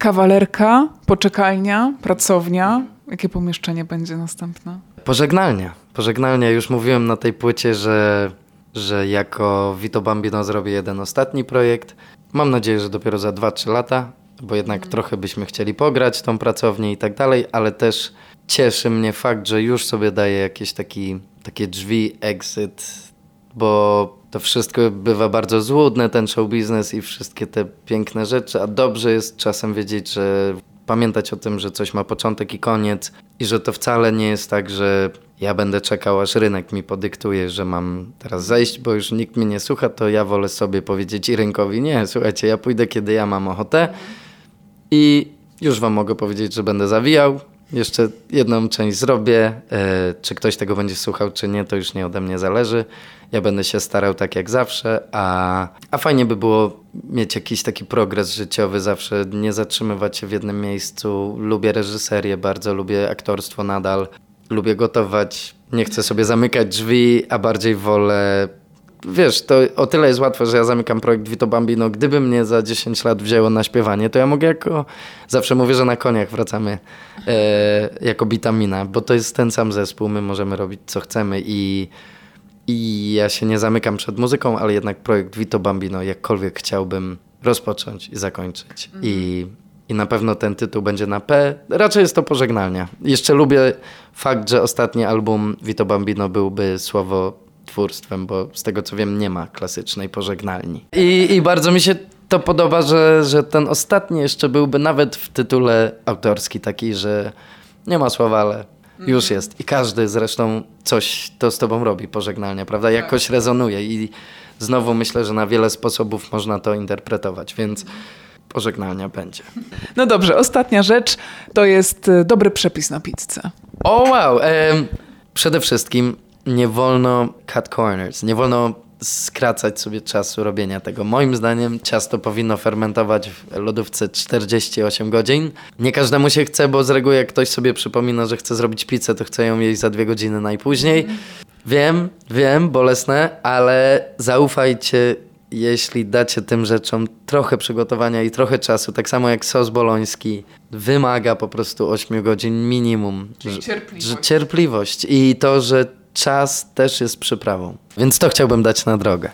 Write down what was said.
Kawalerka, poczekalnia, pracownia. Jakie pomieszczenie będzie następne? Pożegnalnia. Pożegnalnia. Już mówiłem na tej płycie, że, że jako Vito Bambino zrobię jeden ostatni projekt. Mam nadzieję, że dopiero za 2-3 lata, bo jednak trochę byśmy chcieli pograć tą pracownię i tak dalej, ale też cieszy mnie fakt, że już sobie daję jakieś taki, takie drzwi, exit, bo to wszystko bywa bardzo złudne, ten show biznes i wszystkie te piękne rzeczy, a dobrze jest czasem wiedzieć, że pamiętać o tym, że coś ma początek i koniec i że to wcale nie jest tak, że ja będę czekał, aż rynek mi podyktuje, że mam teraz zejść, bo już nikt mnie nie słucha, to ja wolę sobie powiedzieć i rynkowi, nie, słuchajcie, ja pójdę, kiedy ja mam ochotę i już wam mogę powiedzieć, że będę zawijał, jeszcze jedną część zrobię. E, czy ktoś tego będzie słuchał, czy nie, to już nie ode mnie zależy. Ja będę się starał tak jak zawsze, a, a fajnie by było mieć jakiś taki progres życiowy zawsze, nie zatrzymywać się w jednym miejscu. Lubię reżyserię bardzo, lubię aktorstwo nadal, lubię gotować. Nie chcę sobie zamykać drzwi, a bardziej wolę wiesz, to o tyle jest łatwe, że ja zamykam projekt Vito Bambino. Gdyby mnie za 10 lat wzięło na śpiewanie, to ja mogę jako, zawsze mówię, że na koniach wracamy e, jako Bitamina, bo to jest ten sam zespół, my możemy robić co chcemy i, i ja się nie zamykam przed muzyką, ale jednak projekt Vito Bambino jakkolwiek chciałbym rozpocząć i zakończyć. Mhm. I, I na pewno ten tytuł będzie na P. Raczej jest to pożegnalnia. Jeszcze lubię fakt, że ostatni album Vito Bambino byłby słowo twórstwem, bo z tego co wiem nie ma klasycznej pożegnalni. I, i bardzo mi się to podoba, że, że ten ostatni jeszcze byłby nawet w tytule autorski taki, że nie ma słowa, ale już mhm. jest. I każdy zresztą coś to z tobą robi, pożegnalnia, prawda? Tak. Jakoś rezonuje i znowu myślę, że na wiele sposobów można to interpretować, więc pożegnalnia będzie. No dobrze, ostatnia rzecz to jest y, dobry przepis na pizzę. O wow! przede wszystkim nie wolno cut corners, nie wolno skracać sobie czasu robienia tego. Moim zdaniem ciasto powinno fermentować w lodówce 48 godzin. Nie każdemu się chce, bo z reguły jak ktoś sobie przypomina, że chce zrobić pizzę, to chce ją jeść za dwie godziny najpóźniej. Wiem, wiem, bolesne, ale zaufajcie, jeśli dacie tym rzeczom trochę przygotowania i trochę czasu, tak samo jak sos boloński, wymaga po prostu 8 godzin minimum. Czyli cierpliwość. Że cierpliwość i to, że czas też jest przyprawą. Więc to chciałbym dać na drogę.